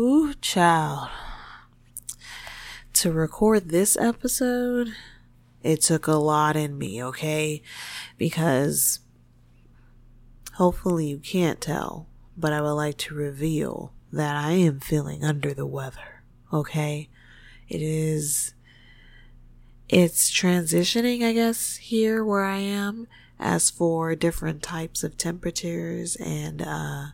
Ooh, child. To record this episode, it took a lot in me, okay? Because hopefully you can't tell, but I would like to reveal that I am feeling under the weather, okay? It is, it's transitioning, I guess, here where I am as for different types of temperatures and, uh,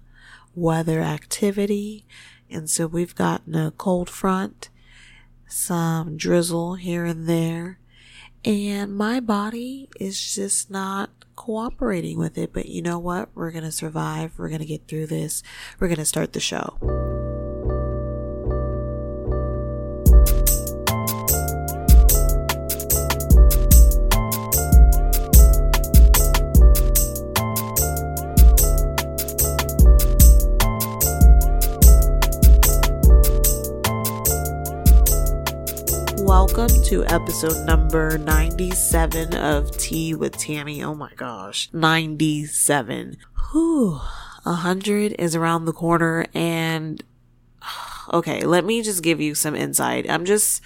weather activity. And so we've gotten a cold front, some drizzle here and there, and my body is just not cooperating with it. But you know what? We're going to survive. We're going to get through this. We're going to start the show. Welcome to episode number 97 of Tea with Tammy. Oh my gosh, 97. Whew, 100 is around the corner and okay, let me just give you some insight. I'm just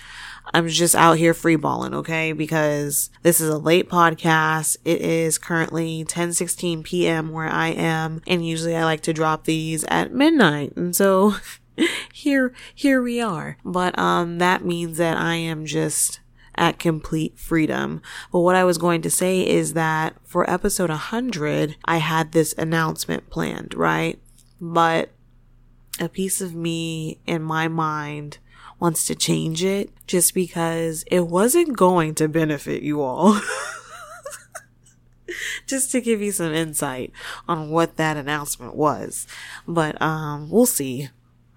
I'm just out here freeballing, okay? Because this is a late podcast. It is currently 10:16 p.m. where I am, and usually I like to drop these at midnight. And so here here we are. But um that means that I am just at complete freedom. But what I was going to say is that for episode 100, I had this announcement planned, right? But a piece of me in my mind wants to change it just because it wasn't going to benefit you all. just to give you some insight on what that announcement was. But um we'll see.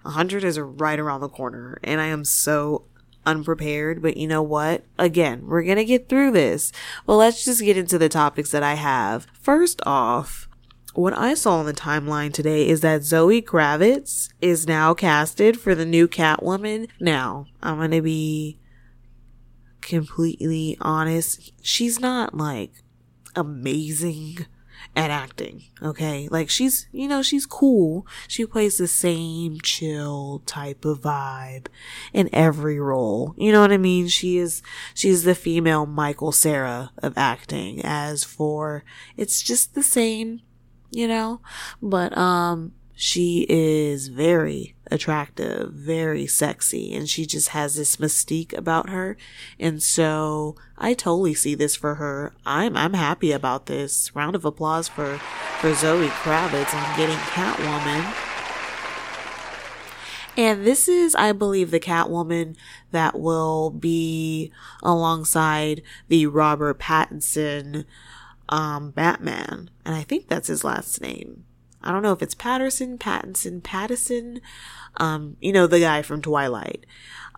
100 is right around the corner and I am so unprepared, but you know what? Again, we're going to get through this. Well, let's just get into the topics that I have. First off, what I saw on the timeline today is that Zoe Kravitz is now casted for the new Catwoman. Now, I'm going to be completely honest. She's not like amazing at acting. Okay. Like she's, you know, she's cool. She plays the same chill type of vibe in every role. You know what I mean? She is, she's the female Michael Cera of acting. As for, it's just the same, you know, but, um, she is very attractive, very sexy, and she just has this mystique about her. And so I totally see this for her. I'm I'm happy about this. Round of applause for for Zoe Kravitz and getting Catwoman. And this is, I believe, the Catwoman that will be alongside the Robert Pattinson um, Batman. And I think that's his last name. I don't know if it's Patterson, Pattinson, Pattison, um, you know, the guy from Twilight.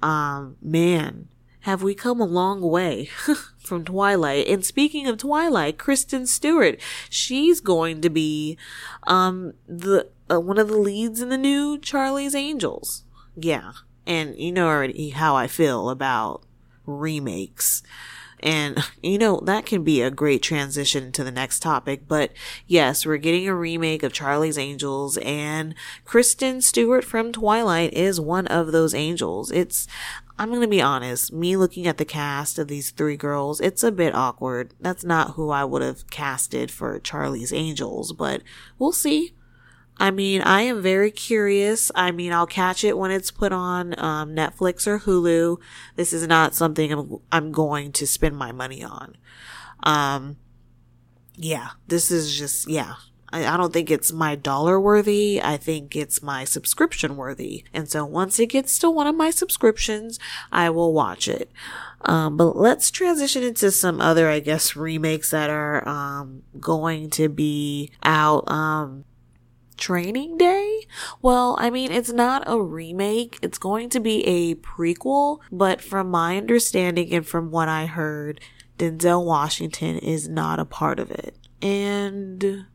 Um, man, have we come a long way from Twilight. And speaking of Twilight, Kristen Stewart, she's going to be, um, the, uh, one of the leads in the new Charlie's Angels. Yeah. And you know already how I feel about remakes. And, you know, that can be a great transition to the next topic. But yes, we're getting a remake of Charlie's Angels and Kristen Stewart from Twilight is one of those angels. It's, I'm going to be honest, me looking at the cast of these three girls, it's a bit awkward. That's not who I would have casted for Charlie's Angels, but we'll see. I mean, I am very curious. I mean, I'll catch it when it's put on um, Netflix or Hulu. This is not something I'm, I'm going to spend my money on. Um, yeah, this is just, yeah. I, I don't think it's my dollar worthy. I think it's my subscription worthy. And so once it gets to one of my subscriptions, I will watch it. Um, but let's transition into some other, I guess, remakes that are, um, going to be out. Um, Training Day? Well, I mean, it's not a remake. It's going to be a prequel, but from my understanding and from what I heard, Denzel Washington is not a part of it. And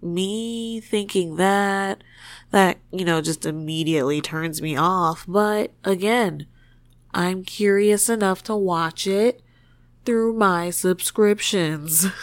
me thinking that, that, you know, just immediately turns me off. But again, I'm curious enough to watch it through my subscriptions.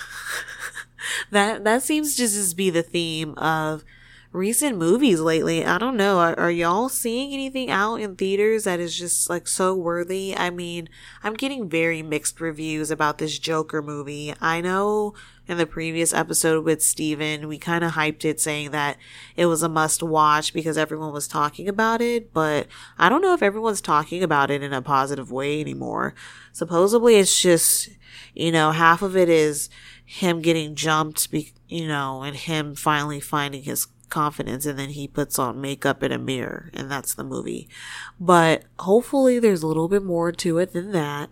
that that seems to just be the theme of recent movies lately. I don't know. Are, are, y'all seeing anything out in theaters that is just like so worthy? I mean, I'm getting very mixed reviews about this Joker movie. I know in the previous episode with Steven, we kind of hyped it saying that it was a must watch because everyone was talking about it, but I don't know if everyone's talking about it in a positive way anymore. Supposedly it's just, you know, half of it is him getting jumped, you know, and him finally finding his confidence and then he puts on makeup in a mirror and that's the movie. But hopefully there's a little bit more to it than that.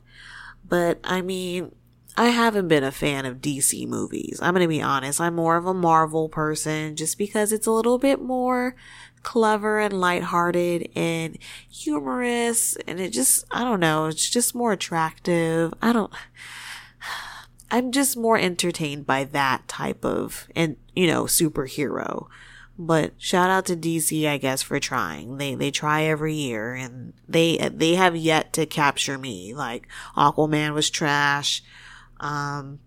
But I mean, I haven't been a fan of DC movies. I'm going to be honest. I'm more of a Marvel person just because it's a little bit more clever and lighthearted and humorous and it just I don't know, it's just more attractive. I don't I'm just more entertained by that type of and you know, superhero. But shout out to DC, I guess, for trying. They they try every year, and they they have yet to capture me. Like Aquaman was trash, um,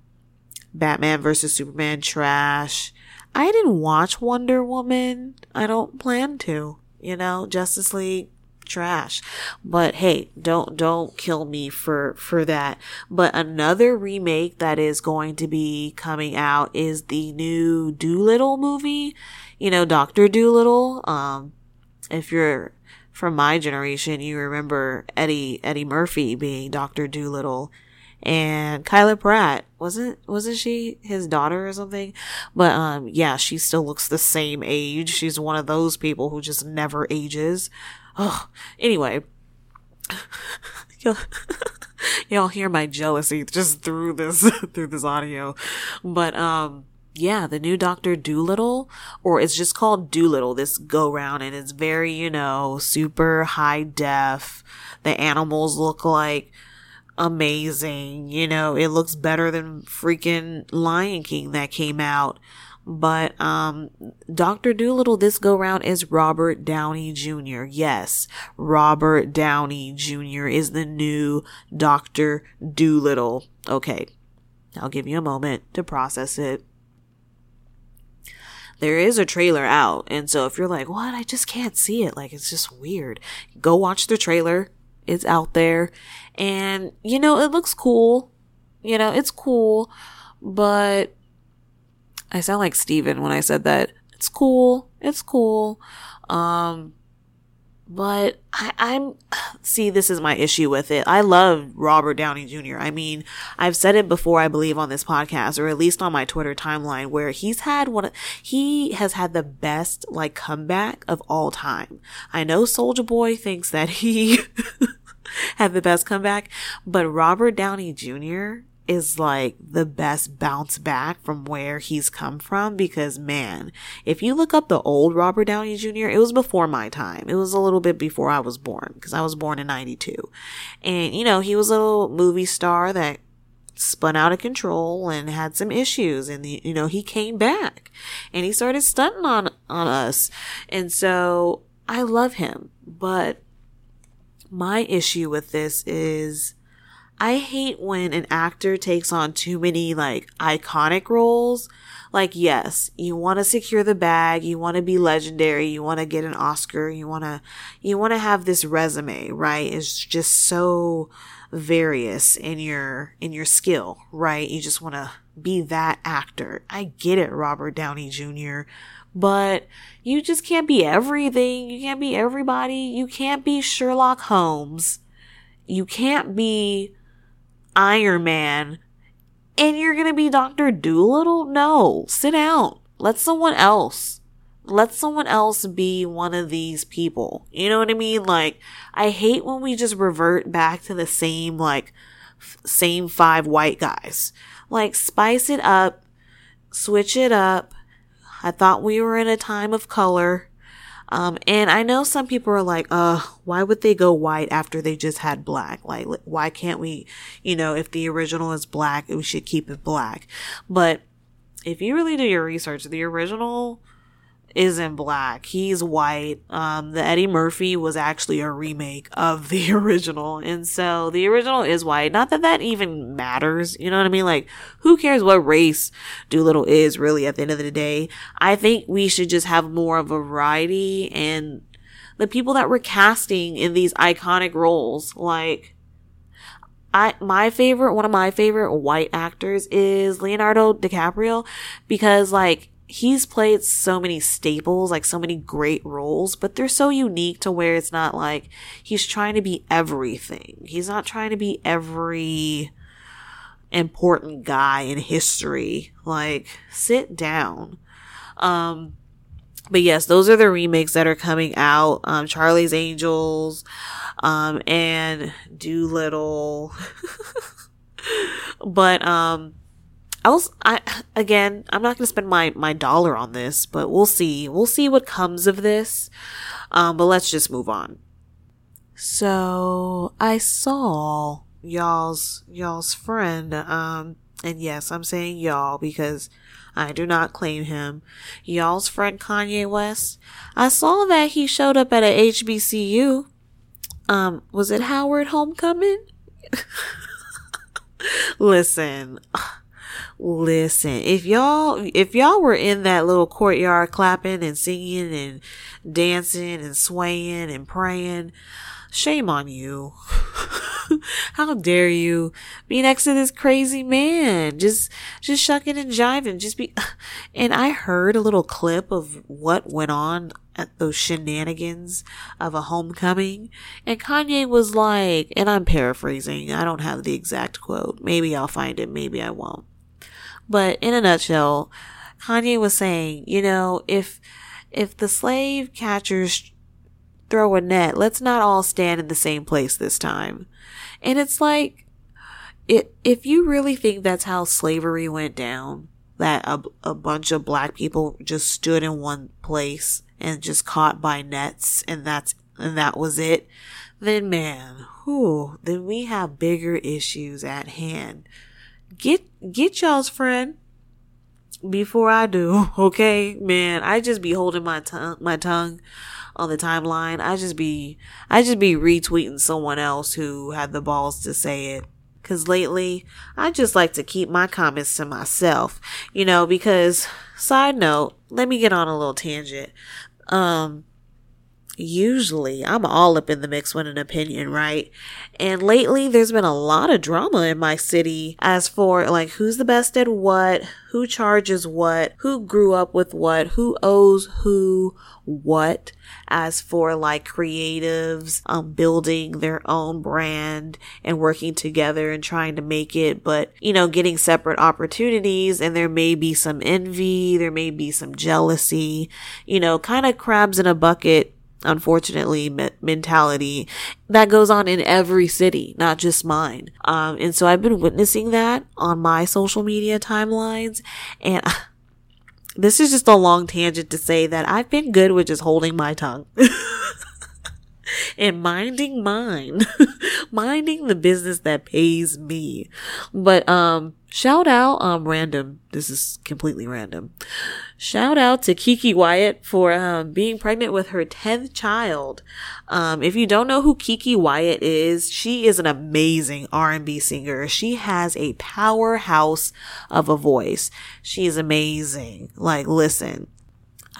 Batman versus Superman trash. I didn't watch Wonder Woman. I don't plan to. You know, Justice League trash. But hey, don't don't kill me for for that. But another remake that is going to be coming out is the new Dolittle movie you know, Dr. Dolittle. Um, if you're from my generation, you remember Eddie, Eddie Murphy being Dr. Dolittle and Kyla Pratt wasn't wasn't she his daughter or something? But um yeah, she still looks the same age. She's one of those people who just never ages. Oh, anyway, y'all, y'all hear my jealousy just through this through this audio, but um yeah, the new Doctor Dolittle, or it's just called Dolittle, this go round, and it's very, you know, super high def. The animals look like amazing. You know, it looks better than freaking Lion King that came out. But, um, Dr. Dolittle this go round is Robert Downey Jr. Yes, Robert Downey Jr. is the new Dr. Dolittle. Okay. I'll give you a moment to process it there is a trailer out. And so if you're like, what? I just can't see it. Like, it's just weird. Go watch the trailer. It's out there. And, you know, it looks cool. You know, it's cool. But I sound like Steven when I said that. It's cool. It's cool. Um, but I, I'm, see, this is my issue with it. I love Robert Downey Jr. I mean, I've said it before, I believe, on this podcast, or at least on my Twitter timeline, where he's had one, he has had the best, like, comeback of all time. I know Soldier Boy thinks that he had the best comeback, but Robert Downey Jr is like the best bounce back from where he's come from because man, if you look up the old Robert Downey Jr., it was before my time. It was a little bit before I was born because I was born in 92. And you know, he was a little movie star that spun out of control and had some issues and the, you know, he came back and he started stunting on on us. And so I love him, but my issue with this is I hate when an actor takes on too many like iconic roles. Like, yes, you want to secure the bag, you want to be legendary, you want to get an Oscar, you want to, you want to have this resume, right? It's just so various in your, in your skill, right? You just want to be that actor. I get it, Robert Downey Jr., but you just can't be everything. You can't be everybody. You can't be Sherlock Holmes. You can't be Iron Man and you're gonna be Dr. Dolittle? No, sit down. Let someone else. Let someone else be one of these people. You know what I mean? Like, I hate when we just revert back to the same, like, same five white guys. Like, spice it up, switch it up. I thought we were in a time of color. Um, and I know some people are like, uh, why would they go white after they just had black? Like, why can't we, you know, if the original is black, we should keep it black. But if you really do your research, the original isn't black. He's white. Um, the Eddie Murphy was actually a remake of the original. And so the original is white. Not that that even matters. You know what I mean? Like, who cares what race Dolittle is really at the end of the day? I think we should just have more of a variety and the people that we're casting in these iconic roles, like, I my favorite one of my favorite white actors is Leonardo DiCaprio because like he's played so many staples, like so many great roles, but they're so unique to where it's not like he's trying to be everything. He's not trying to be every important guy in history. Like sit down. Um but yes, those are the remakes that are coming out. Um Charlie's Angels, um, and Dolittle. but um, Was I again. I'm not going to spend my my dollar on this, but we'll see. We'll see what comes of this. Um, but let's just move on. So I saw y'all's y'all's friend. Um, and yes, I'm saying y'all because I do not claim him. Y'all's friend Kanye West. I saw that he showed up at a HBCU um, was it Howard Homecoming? listen, listen. If y'all, if y'all were in that little courtyard clapping and singing and dancing and swaying and praying, shame on you. How dare you be next to this crazy man? Just, just shucking and jiving. Just be, and I heard a little clip of what went on at those shenanigans of a homecoming. And Kanye was like, and I'm paraphrasing. I don't have the exact quote. Maybe I'll find it. Maybe I won't. But in a nutshell, Kanye was saying, you know, if, if the slave catchers throw a net, let's not all stand in the same place this time. And it's like, it, if you really think that's how slavery went down, that a, a bunch of black people just stood in one place and just caught by nets and that's, and that was it, then man, whew, then we have bigger issues at hand. Get, get y'all's friend before I do, okay? Man, I just be holding my tongue, my tongue on the timeline. I just be, I just be retweeting someone else who had the balls to say it. Cause lately, I just like to keep my comments to myself, you know, because side note, let me get on a little tangent. Um, usually I'm all up in the mix with an opinion, right? And lately there's been a lot of drama in my city as for like who's the best at what, who charges what, who grew up with what, who owes who what as for like creatives um building their own brand and working together and trying to make it but you know getting separate opportunities and there may be some envy there may be some jealousy you know kind of crabs in a bucket unfortunately me- mentality that goes on in every city not just mine. Um and so i've been witnessing that on my social media timelines. And this is just a long tangent to say that i've been good with just holding my tongue and minding mine, minding the business that pays me. But, um, shout out, um, random. This is completely random. Shout out to Keke Wyatt for, um, being pregnant with her 10th child. Um, if you don't know who Keke Wyatt is, she is an amazing R&B singer. She has a powerhouse of a voice. She is amazing. Like, listen,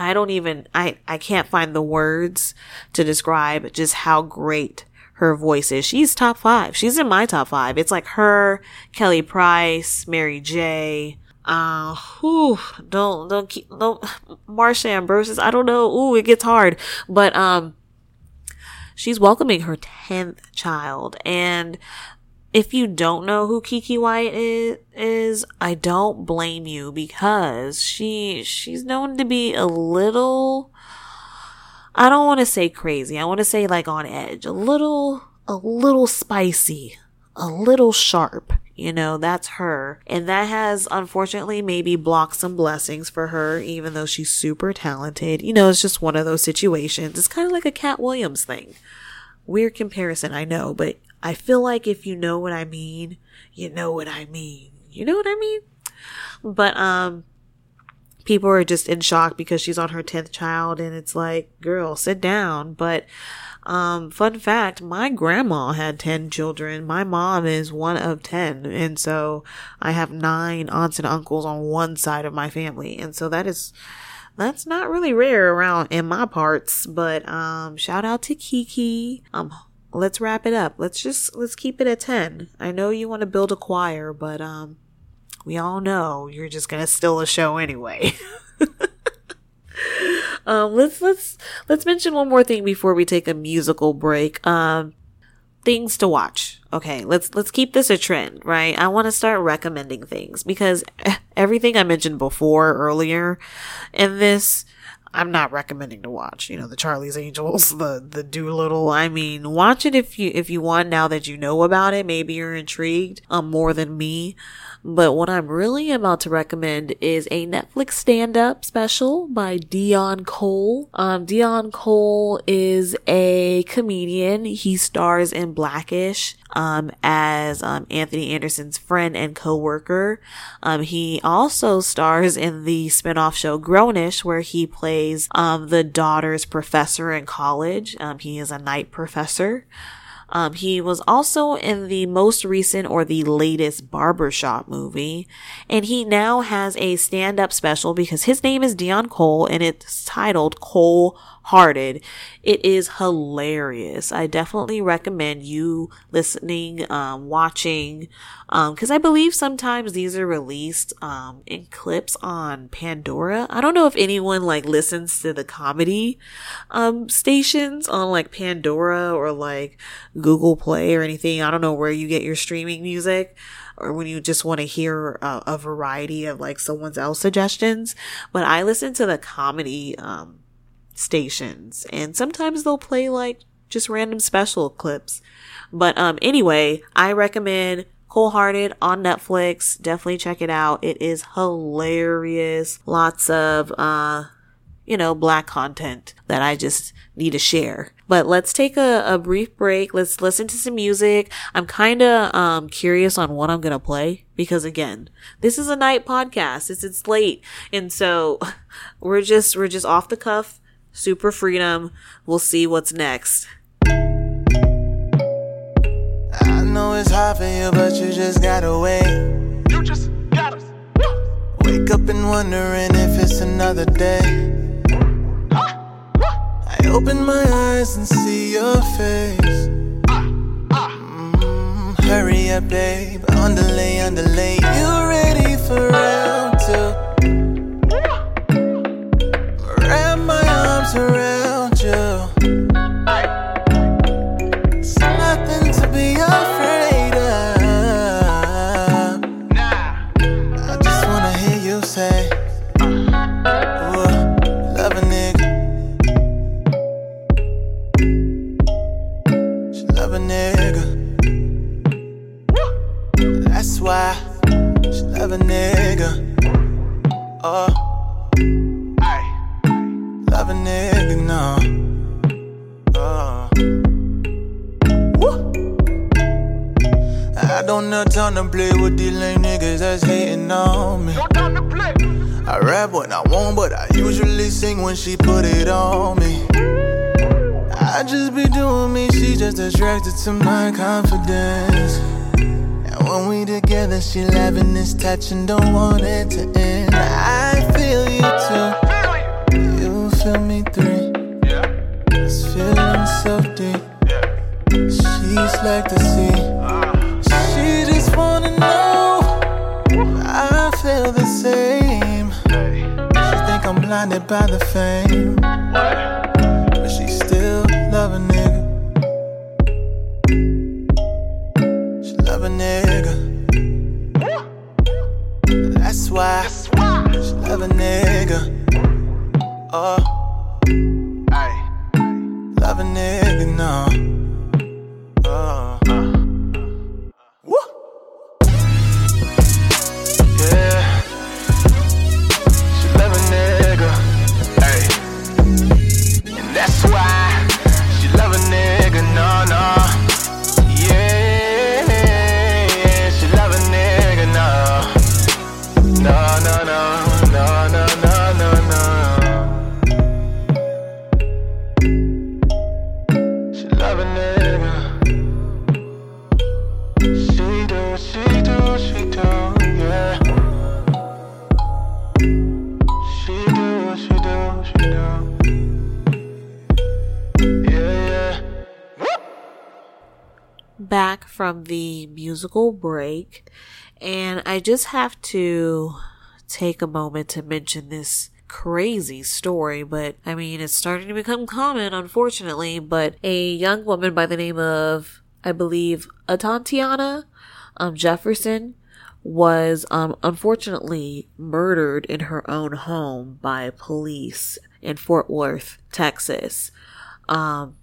I don't even, I, I can't find the words to describe just how great her voice is. She's top five. She's in my top five. It's like her, Kelly Price, Mary J. Uh, whew, don't, don't keep, don't, Marsha Ambrosius. I don't know. Ooh, it gets hard. But, um, she's welcoming her 10th child and if you don't know who Wyatt is, is, I don't blame you because she, she's known to be a little, I don't want to say crazy. I want to say like on edge, a little, a little spicy, a little sharp. You know, that's her. And that has unfortunately maybe blocked some blessings for her, even though she's super talented. You know, it's just one of those situations. It's kind of like a Katt Williams thing. Weird comparison, I know, but I feel like if you know what I mean, you know what I mean. You know what I mean? But, um, people are just in shock because she's on her 10th child and it's like, girl, sit down. But, um, fun fact, my grandma had 10 children. My mom is one of 10. And so I have nine aunts and uncles on one side of my family. And so that is, that's not really rare around in my parts, but, um, shout out to Keke. Um, let's wrap it up. Let's just, let's keep it at 10. I know you want to build a choir, but, um, we all know you're just gonna steal a show anyway. um, let's let's let's mention one more thing before we take a musical break. Um, things to watch. Okay, let's let's keep this a trend, right? I want to start recommending things because everything I mentioned before earlier in this I'm not recommending to watch. You know, the Charlie's Angels, the the Dolittle. I mean, watch it if you if you want. Now that you know about it, maybe you're intrigued. Um, more than me. But what I'm really about to recommend is a Netflix stand-up special by Deon Cole. Um, Deon Cole is a comedian. He stars in Blackish um, as um, Anthony Anderson's friend and co-worker. Um, he also stars in the spinoff show Grownish, where he plays um, the daughter's professor in college. Um, he is a night professor. Um, he was also in the most recent or the latest barbershop movie. And he now has a stand up special because his name is Deon Cole and it's titled Cole hearted. It is hilarious. I definitely recommend you listening, um, watching, um, cause I believe sometimes these are released, um, in clips on Pandora. I don't know if anyone like listens to the comedy, um, stations on like Pandora or like Google Play or anything. I don't know where you get your streaming music or when you just want to hear a, a variety of like someone's else suggestions. But I listen to the comedy, um, stations and sometimes they'll play like just random special clips. But um anyway, I recommend Wholehearted on Netflix. Definitely check it out. It is hilarious. Lots of uh you know, black content that I just need to share. But let's take a, a brief break. Let's listen to some music. I'm kind of um, curious on what I'm going to play because again, this is a night podcast. It's, it's late. And so we're just, we're just off the cuff Super Freedom. We'll see what's next. I know it's hard for you, but you just gotta wait. You just gotta wake up and wondering if it's another day. I open my eyes and see your face. Mm, hurry up, babe. Underlay, underlay. You ready for round nigga, no. Uh. I don't have time to play with these lame niggas that's hating on me. I rap when I want, but I usually sing when she put it on me. I just be doing me, she just attracted to my confidence. And when we together, she laughing, this touch and don't want it to end. I feel you too Like sea. Uh. She just wanna know. I feel the same. She think I'm blinded by the fame. Musical break, and I just have to take a moment to mention this crazy story, but I mean, it's starting to become common, unfortunately. But a young woman by the name of, I believe, Atatiana um, Jefferson was um, unfortunately murdered in her own home by police in Fort Worth, Texas. Um,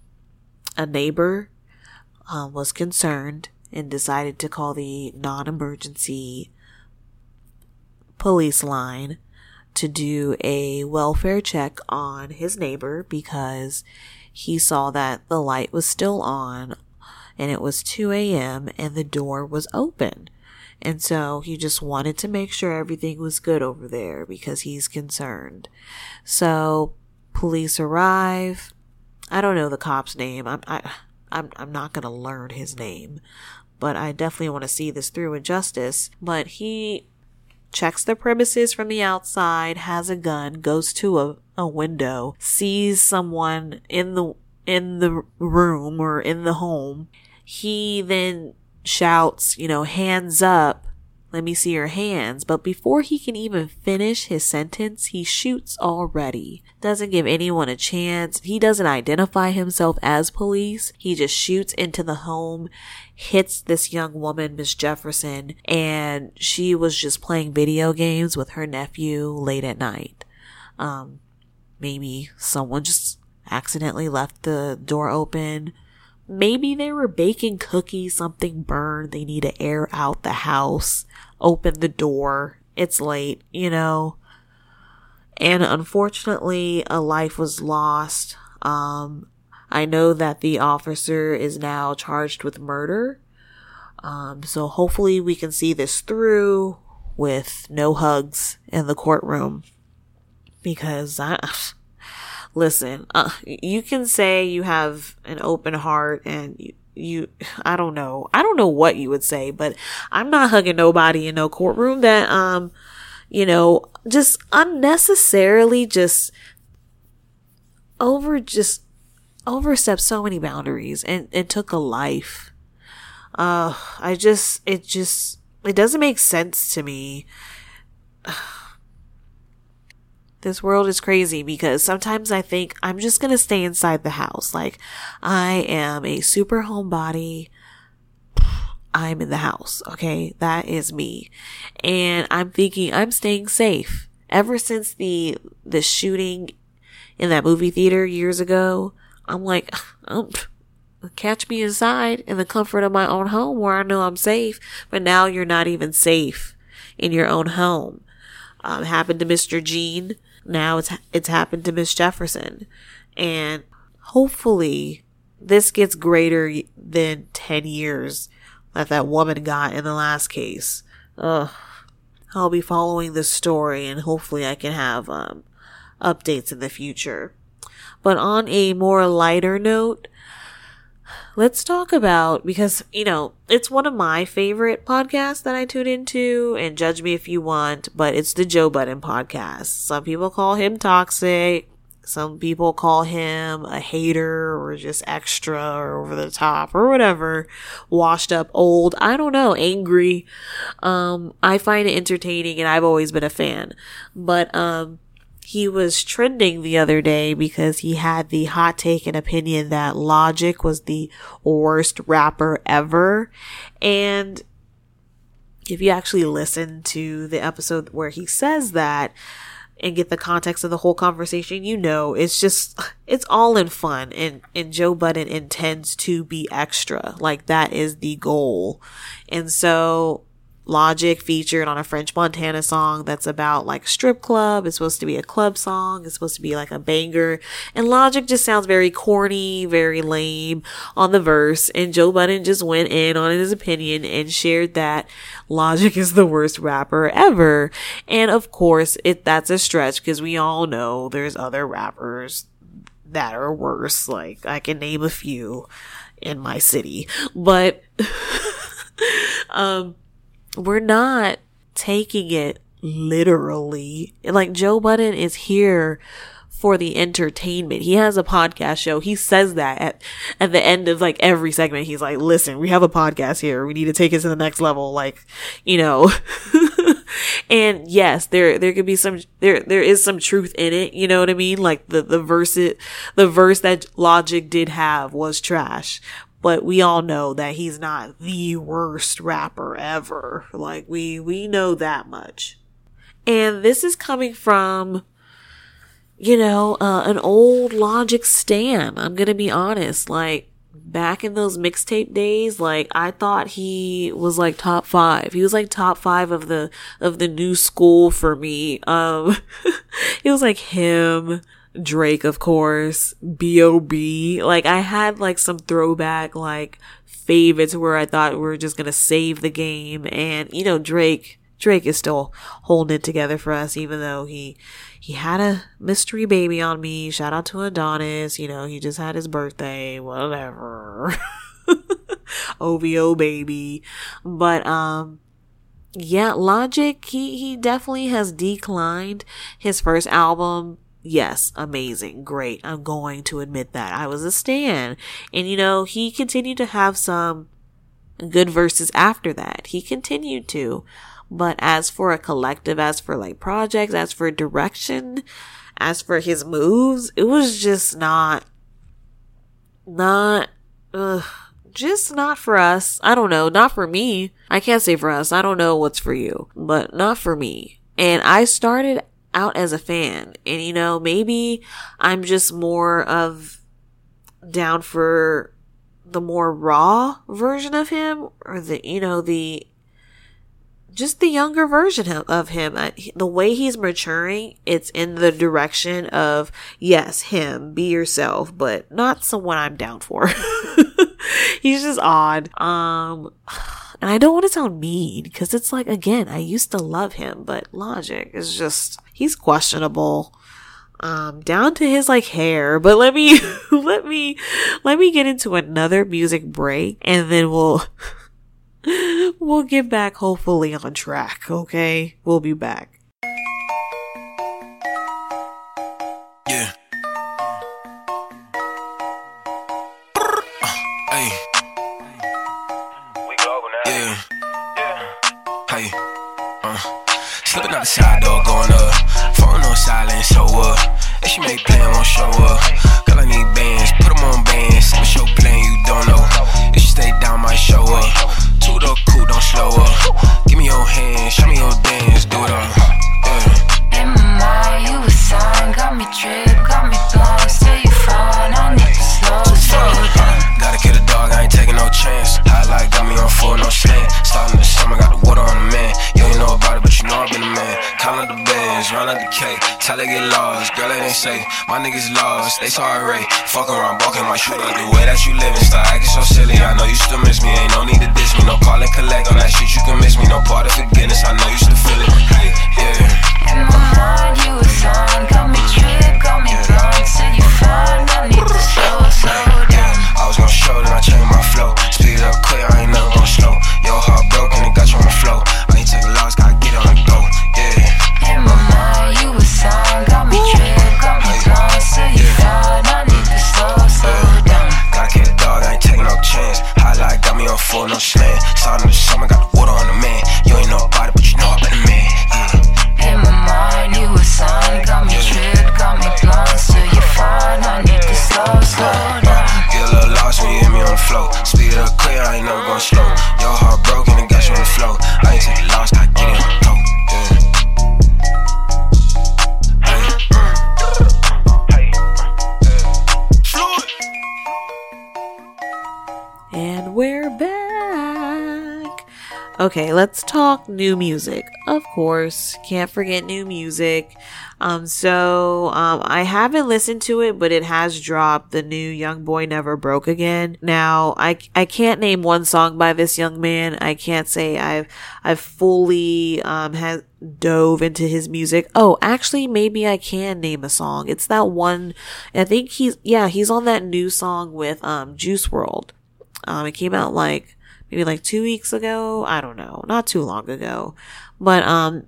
a neighbor um, was concerned and decided to call the non emergency police line to do a welfare check on his neighbor because he saw that the light was still on and it was 2 a.m. and the door was open. And so he just wanted to make sure everything was good over there because he's concerned. So police arrive. I don't know the cop's name. I'm I, I'm I'm not gonna learn his name, but I definitely want to see this through in justice. But he checks the premises from the outside, has a gun, goes to a, a window, sees someone in the in the room or in the home. He then shouts, you know, hands up. Let me see your hands. But before he can even finish his sentence, he shoots already. Doesn't give anyone a chance. He doesn't identify himself as police. He just shoots into the home, hits this young woman, Miss Jefferson, and she was just playing video games with her nephew late at night. Um, maybe someone just accidentally left the door open. Maybe they were baking cookies, something burned. They need to air out the house, open the door. It's late, you know. And unfortunately, a life was lost. Um, I know that the officer is now charged with murder. Um, so hopefully we can see this through with no hugs in the courtroom because I, listen, uh, you can say you have an open heart and you, you, I don't know. I don't know what you would say, but I'm not hugging nobody in no courtroom that, um, you know, just unnecessarily just over, just overstepped so many boundaries and it took a life. Uh, I just, it just, it doesn't make sense to me. This world is crazy because sometimes I think I'm just going to stay inside the house. Like, I am a super homebody. I'm in the house. Okay. That is me. And I'm thinking I'm staying safe. Ever since the, the shooting in that movie theater years ago, I'm like, um, catch me inside in the comfort of my own home where I know I'm safe. But now you're not even safe in your own home. Um, happened to Mr. Jean now it's it's happened to Miss Jefferson, and hopefully this gets greater than ten years that that woman got in the last case. Ugh. I'll be following this story, and hopefully I can have um, updates in the future. But on a more lighter note, let's talk about because you know it's one of my favorite podcasts that I tune into and judge me if you want, but it's the Joe Budden podcast. Some people call him toxic. Some people call him a hater or just extra or over the top or whatever, washed up, old. I don't know, angry. Um, I find it entertaining and I've always been a fan. But, um, he was trending the other day because he had the hot take and opinion that Logic was the worst rapper ever. And if you actually listen to the episode where he says that and get the context of the whole conversation, you know, it's just, it's all in fun. And, and Joe Budden intends to be extra. Like that is the goal. And so Logic featured on a French Montana song that's about like strip club. It's supposed to be a club song. It's supposed to be like a banger. And Logic just sounds very corny, very lame on the verse. And Joe Budden just went in on his opinion and shared that Logic is the worst rapper ever. And of course, it, that's a stretch because we all know there's other rappers that are worse. Like I can name a few in my city, but um, we're not taking it literally. Like Joe Budden is here for the entertainment. He has a podcast show. He says that at, at the end of like every segment. He's like, listen, we have a podcast here. We need to take it to the next level. Like, you know, and yes, there, there could be some, there, there is some truth in it. You know what I mean? Like the, the verse, it, the verse that Logic did have was trash. But we all know that he's not the worst rapper ever. Like we, we know that much. And this is coming from, you know, uh, an old Logic stan. I'm gonna be honest. Like, back in those mixtape days, like, I thought he was like top five. He was like top five of the, of the new school for me. Um, it was like him, Drake, of course, B.O.B. Like, I had like some throwback, like, favorites where I thought we were just gonna save the game. And, you know, Drake, Drake is still holding it together for us, even though he, he had a mystery baby on me. Shout out to Adonis. You know, he just had his birthday, whatever. OVO baby. But, um, yeah, Logic, he, he definitely has declined his first album. Yes, amazing. Great. I'm going to admit that. I was a stan. And, you know, he continued to have some good verses after that. He continued to. But as for a collective, as for like projects, as for direction, as for his moves, it was just not, not, ugh, just not for us. I don't know, not for me. I can't say for us. I don't know what's for you, but not for me. And I started out as a fan and you know, maybe I'm just more of down for the more raw version of him or the, you know, the just the younger version of him. The way he's maturing, it's in the direction of, yes, him, be yourself, but not someone I'm down for. he's just odd. Um, and I don't want to sound mean because it's like, again, I used to love him, but Logic is just, he's questionable. Um, down to his like hair, but let me, let me, let me get into another music break and then we'll, we'll get back hopefully on track, okay? We'll be back. Yeah. Hey. We global now. Yeah. Hey. Uh. Slipping out the side make plan, won't show up. Lost, girl, it safe. My niggas lost, they sorry. Fuck around, balking my shoot up. The way that you living, start acting so silly. I know you still miss me, ain't no need to diss me. No call and collect on that shit, you can miss me. No part of forgiveness, I know you still feel it. Hey, yeah. In my mind, you a sign, got me trip, got me blind. Still you fine, I need to slow, slow down. I was gonna show that I Okay, let's talk new music. Of course, can't forget new music. Um, so um, I haven't listened to it, but it has dropped. The new Young Boy Never Broke Again. Now I I can't name one song by this young man. I can't say I've I've fully um has dove into his music. Oh, actually, maybe I can name a song. It's that one. I think he's yeah he's on that new song with um Juice WRLD. Um, it came out like maybe like two weeks ago. I don't know, not too long ago. But um,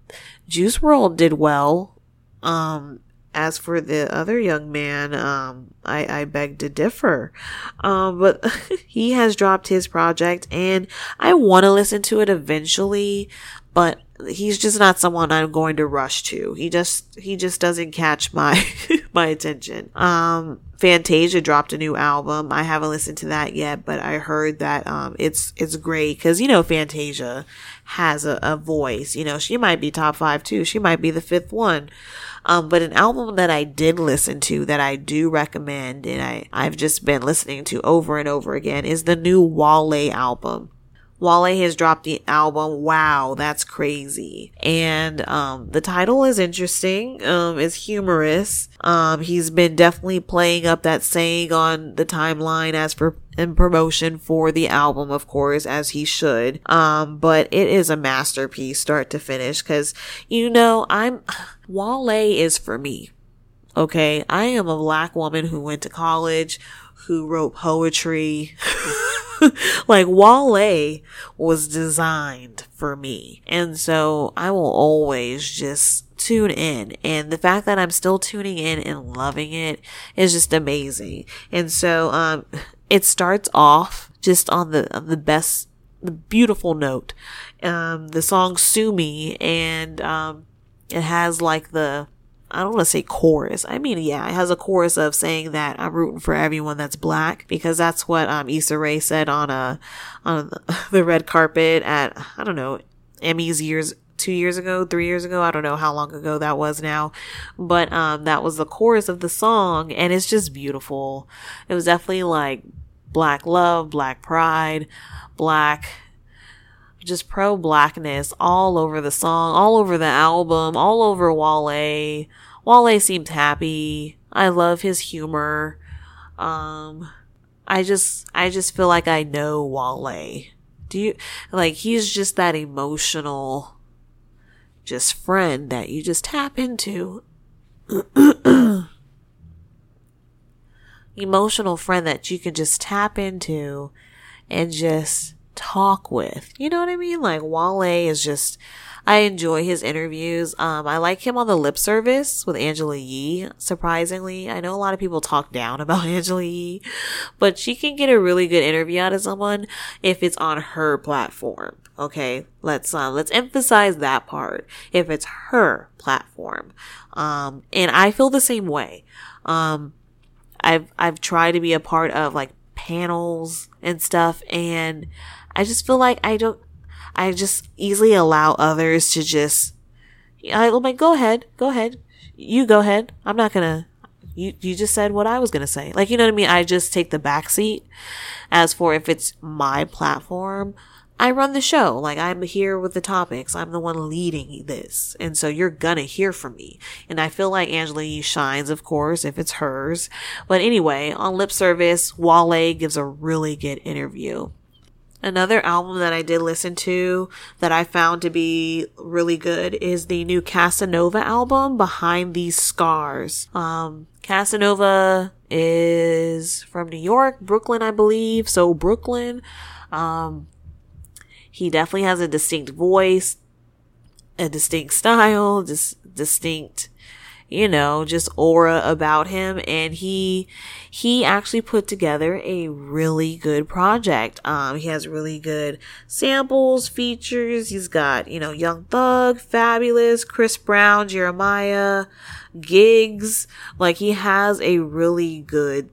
Juice WRLD did well. Um, as for the other young man, um, I, I beg to differ. Um, but he has dropped his project and I want to listen to it eventually, but he's just not someone I'm going to rush to. He just, he just doesn't catch my, my attention. Um, Fantasia dropped a new album. I haven't listened to that yet, but I heard that, um, it's, it's great because, you know, Fantasia has a, a voice. You know, she might be top five too. She might be the fifth one. Um, but an album that I did listen to that I do recommend and I, I've just been listening to over and over again is the new Wale album. Wale has dropped the album. Wow, that's crazy. And um, the title is interesting. Um, it's humorous. Um, he's been definitely playing up that saying on the timeline as for in promotion for the album, of course, as he should. Um, but it is a masterpiece, start to finish. Cause, you know, I'm, Wale is for me. Okay. I am a black woman who went to college, who wrote poetry. like Wale was designed for me. And so I will always just tune in. And the fact that I'm still tuning in and loving it is just amazing. And so, um, it starts off just on the, on the best, the beautiful note. Um, the song Sue Me and, um, it has like the, I don't want to say chorus. I mean, yeah, it has a chorus of saying that I'm rooting for everyone that's black because that's what um Issa Rae said on a on the red carpet at I don't know Emmys years two years ago, three years ago. I don't know how long ago that was now, but um that was the chorus of the song, and it's just beautiful. It was definitely like black love, black pride, black just pro blackness all over the song, all over the album, all over Wale. Wale seemed happy. I love his humor. Um, I just, I just feel like I know Wale. Do you, like, he's just that emotional, just friend that you just tap into. emotional friend that you can just tap into and just talk with. You know what I mean? Like Wale is just, I enjoy his interviews. Um, I like him on the lip service with Angela Yee, surprisingly. I know a lot of people talk down about Angela Yee, but she can get a really good interview out of someone if it's on her platform. Okay. Let's, um, let's emphasize that part. If it's her platform. Um, and I feel the same way. Um, I've, I've tried to be a part of like panels and stuff and I just feel like I don't, I just easily allow others to just, I'm like, go ahead, go ahead. You go ahead. I'm not gonna, you, you just said what I was gonna say. Like, you know what I mean? I just take the back seat. As for if it's my platform, I run the show. Like I'm here with the topics. I'm the one leading this. And so you're gonna hear from me. And I feel like Angela Yee shines, of course, if it's hers. But anyway, on lip service, Wale gives a really good interview. Another album that I did listen to that I found to be really good is the new Casanova album, Behind These Scars. Um, Casanova is from New York, Brooklyn, I believe. So Brooklyn, um, he definitely has a distinct voice, a distinct style, just distinct you know, just aura about him. And he, he actually put together a really good project. Um, he has really good samples, features. He's got, you know, Young Thug, Fabolous, Chris Brown, Jeremiah, Giggs. Like he has a really good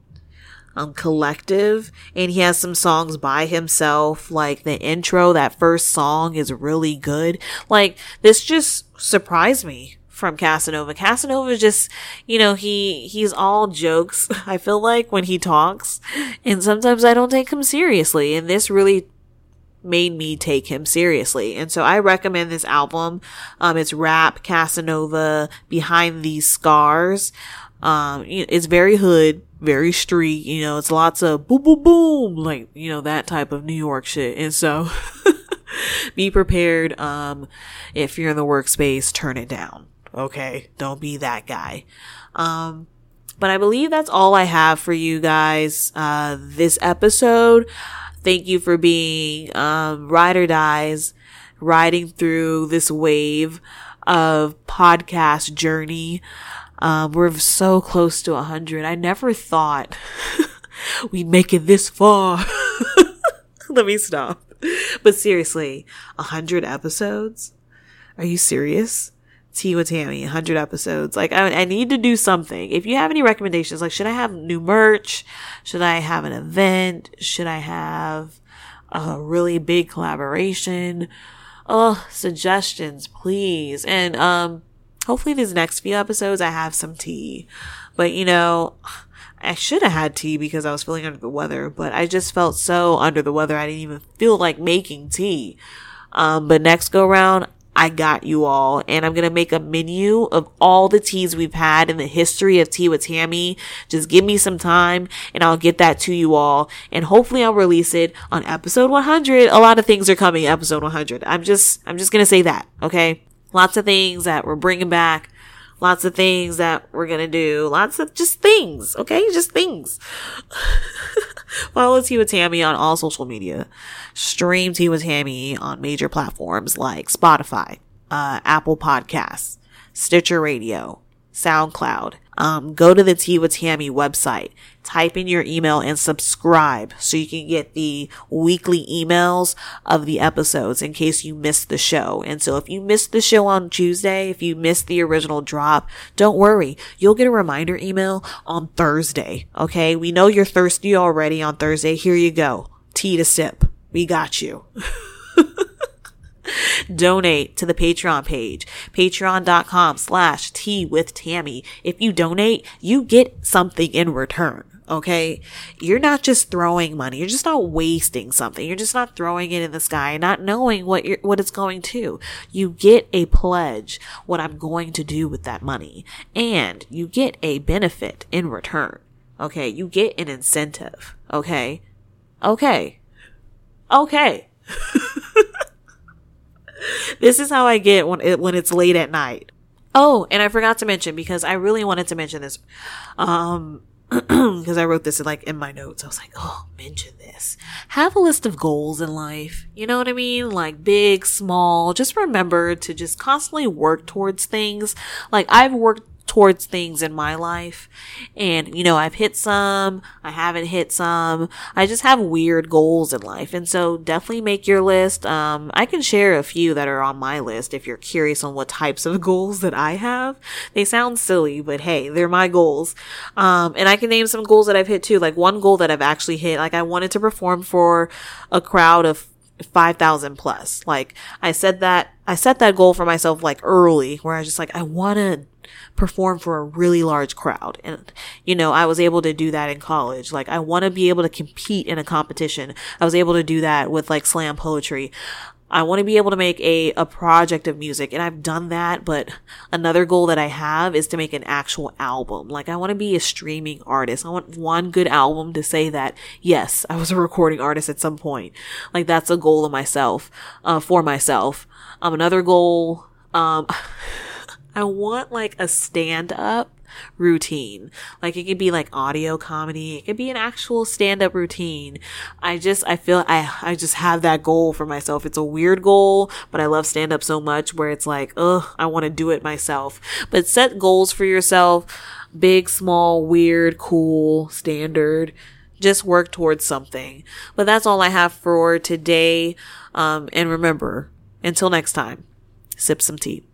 um, collective and he has some songs by himself like the intro that first song is really good like this just surprised me from Casanova. Casanova is just, you know, he, he's all jokes, I feel like, when he talks. And sometimes I don't take him seriously. And this really made me take him seriously. And so I recommend this album. Um, it's rap, Casanova, Behind These Scars. Um, it's very hood, very street, you know, it's lots of boom, boom, boom, like, you know, that type of New York shit. And so be prepared. Um, if you're in the workspace, turn it down. Okay. Don't be that guy. Um, but I believe that's all I have for you guys, uh, this episode. Thank you for being, um, ride or dies, riding through this wave of podcast journey. Um, we're so close to a hundred. I never thought we'd make it this far. Let me stop. But seriously, a hundred episodes? Are you serious? Tea with Tammy, 100 episodes. Like, I, I need to do something. If you have any recommendations, like, should I have new merch? Should I have an event? Should I have a really big collaboration? Oh, suggestions, please. And, um, hopefully these next few episodes I have some tea. But, you know, I should have had tea because I was feeling under the weather, but I just felt so under the weather. I didn't even feel like making tea. Um, but next go round, I got you all. And I'm going to make a menu of all the teas we've had in the history of Tea with Tammy. Just give me some time and I'll get that to you all. And hopefully I'll release it on episode 100. A lot of things are coming episode 100. I'm just, I'm just going to say that. Okay. Lots of things that we're bringing back. Lots of things that we're going to do. Lots of just things. Okay. Just things. Follow Tea with Tammy on all social media. Stream Tea with Tammy on major platforms like Spotify, uh, Apple Podcasts, Stitcher Radio, SoundCloud. Um, go to the Tea with Tammy website, type in your email and subscribe so you can get the weekly emails of the episodes in case you missed the show. And so if you missed the show on Tuesday, if you missed the original drop, don't worry. You'll get a reminder email on Thursday. Okay. We know you're thirsty already on Thursday. Here you go. Tea to sip. We got you. donate to the Patreon page, patreon.com slash tea with Tammy. If you donate, you get something in return. Okay. You're not just throwing money. You're just not wasting something. You're just not throwing it in the sky, not knowing what you're, what it's going to. You get a pledge, what I'm going to do with that money, and you get a benefit in return. Okay. You get an incentive. Okay. Okay. Okay. this is how I get when it, when it's late at night. Oh, and I forgot to mention because I really wanted to mention this. Um, because I wrote this like in my notes. I was like, oh, mention this. Have a list of goals in life. You know what I mean? Like big, small. Just remember to just constantly work towards things. Like I've worked towards things in my life. And, you know, I've hit some, I haven't hit some. I just have weird goals in life. And so definitely make your list. Um, I can share a few that are on my list if you're curious on what types of goals that I have. They sound silly, but hey, they're my goals. Um, and I can name some goals that I've hit too. Like one goal that I've actually hit, like I wanted to perform for a crowd of 5,000 plus. Like I said that, I set that goal for myself like early where I was just like, I want to perform for a really large crowd. And, you know, I was able to do that in college. Like, I want to be able to compete in a competition. I was able to do that with like slam poetry. I want to be able to make a, a project of music and I've done that, but another goal that I have is to make an actual album. Like I want to be a streaming artist. I want one good album to say that, yes, I was a recording artist at some point. Like that's a goal of myself, uh, for myself. Um, another goal, um, I want like a stand up routine. Like it could be like audio comedy. It could be an actual stand up routine. I just, I feel I, I just have that goal for myself. It's a weird goal, but I love stand up so much where it's like, ugh, I want to do it myself. But set goals for yourself. Big, small, weird, cool, standard. Just work towards something. But that's all I have for today. Um, and remember, until next time, sip some tea.